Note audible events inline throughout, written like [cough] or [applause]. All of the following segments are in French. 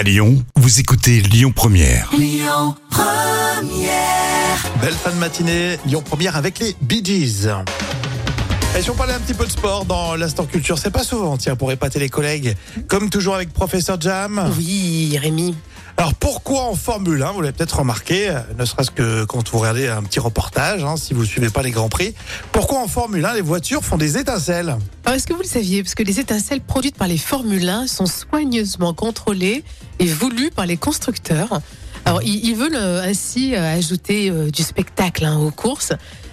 À Lyon, vous écoutez Lyon Première. Belle fin de matinée, Lyon Première avec les Bee Gees. Et si on parlait un petit peu de sport dans l'instant culture, c'est pas souvent, tiens, pour épater les collègues, comme toujours avec Professeur Jam. Oui, Rémi. Alors pourquoi en Formule 1 Vous l'avez peut-être remarqué, euh, ne serait-ce que quand vous regardez un petit reportage, hein, si vous ne suivez pas les Grands Prix. Pourquoi en Formule 1 les voitures font des étincelles? Alors, est-ce que vous le saviez? Parce que les étincelles produites par les Formule 1 sont soigneusement contrôlées et voulues par les constructeurs. Alors, ils, ils veulent ainsi euh, ajouter euh, du spectacle hein, aux courses.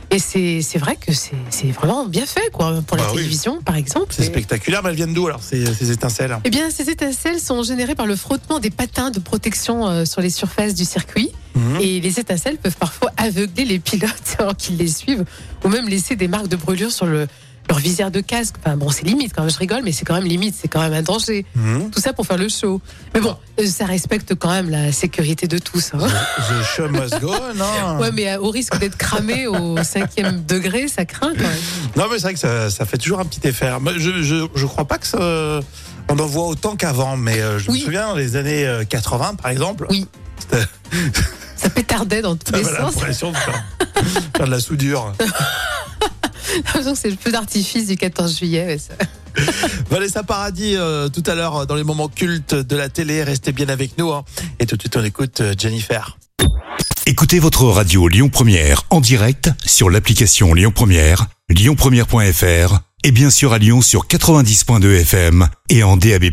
Et c'est c'est vrai que c'est c'est vraiment bien fait, quoi, pour la Bah oui. télévision, par exemple. C'est spectaculaire, mais elles viennent d'où alors ces, ces étincelles? Eh bien, ces étincelles sont générées par le frottement des patins de protection euh, sur les surfaces du circuit. Mhm. Et les étincelles peuvent parfois aveugler les pilotes [laughs] alors qu'ils les suivent, ou même laisser des marques de brûlure sur le, leur visière de casque. Enfin bon, c'est limite quand même, je rigole, mais c'est quand même limite, c'est quand même un danger. Mhm. Tout ça pour faire le show. Mais bon, euh, ça respecte quand même la sécurité de tous. hein. The show must go, non [laughs] Ouais, mais euh, au risque d'être cramé au cinquième degré, ça craint quand même. Non, mais c'est vrai que ça, ça fait toujours un petit effet. Je, je, je crois pas que ça, on en voit autant qu'avant, mais euh, je Oui. me souviens dans les années euh, 80, par exemple. Oui. Ça pétardait dans tous les sens. l'impression de faire, faire de la soudure. [laughs] c'est le feu d'artifice du 14 juillet. ouais, ça. [laughs] Vanessa Paradis, euh, tout à l'heure, dans les moments cultes de la télé, restez bien avec nous. hein. Et tout de suite, on écoute euh, Jennifer. Écoutez votre radio Lyon Première en direct sur l'application Lyon Première, lyonpremière.fr et bien sûr à Lyon sur 90.2 FM et en DAB+.